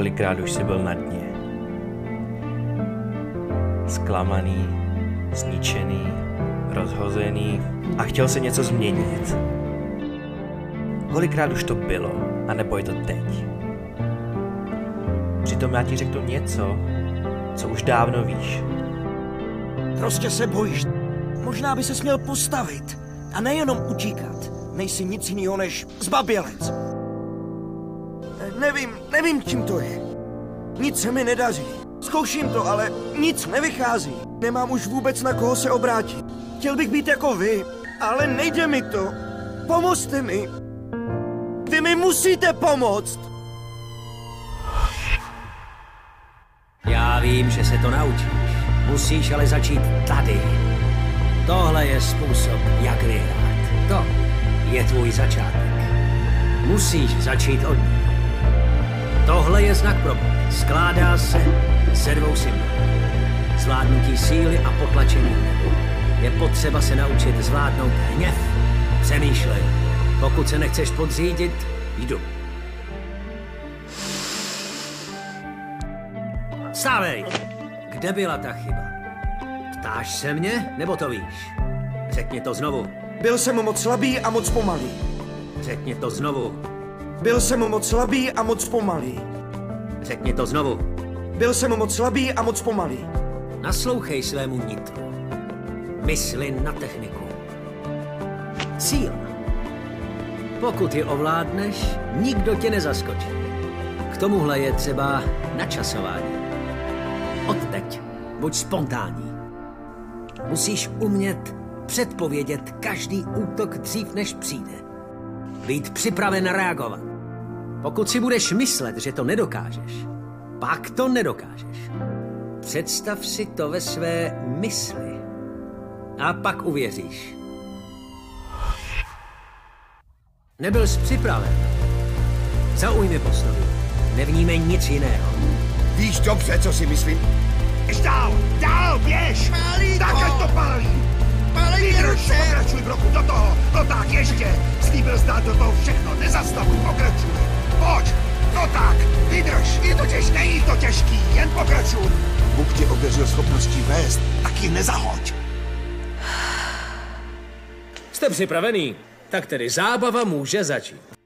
Kolikrát už si byl na dně. Zklamaný, zničený, rozhozený a chtěl se něco změnit. Kolikrát už to bylo, anebo je to teď. Přitom já ti řeknu něco, co už dávno víš. Prostě se bojíš. Možná by se směl postavit a nejenom utíkat. Nejsi nic jiného než zbabělec. Nevím, nevím, čím to je. Nic se mi nedaří. Zkouším to, ale nic nevychází. Nemám už vůbec na koho se obrátit. Chtěl bych být jako vy, ale nejde mi to. Pomozte mi. Vy mi musíte pomoct. Já vím, že se to naučíš. Musíš ale začít tady. Tohle je způsob, jak vyhrát. To je tvůj začátek. Musíš začít od ní. Tohle je znak pro boj. Skládá se ze dvou symbolů. Zvládnutí síly a potlačení hněvu. Je potřeba se naučit zvládnout hněv. Přemýšlej. Pokud se nechceš podřídit, jdu. Stávej! Kde byla ta chyba? Ptáš se mě, nebo to víš? Řekni to znovu. Byl jsem moc slabý a moc pomalý. Řekni to znovu. Byl jsem moc slabý a moc pomalý. Řekni to znovu. Byl jsem moc slabý a moc pomalý. Naslouchej svému nitru. Mysli na techniku. Cíl. Pokud ji ovládneš, nikdo tě nezaskočí. K tomuhle je třeba načasování. Odteď buď spontánní. Musíš umět předpovědět každý útok dřív, než přijde. Být připraven reagovat. Pokud si budeš myslet, že to nedokážeš, pak to nedokážeš. Představ si to ve své mysli. A pak uvěříš. Nebyl jsi připraven. Zaujmi postavu. Nevnímej nic jiného. Víš dobře, co si myslím? Běž dál, dál, běž! Pálí tak, to! ať to pálí! Vydrž, ruce! pokračuj, broku, do toho! No tak, ještě! Slíbil do toho všechno, nezastavuj, pokračuj! Pojď! No tak, vydrž! Je to těžké, není to těžký, jen pokračuj! Bůh tě ověřil schopností vést, tak ji nezahoď! Jste připravený? Tak tedy zábava může začít.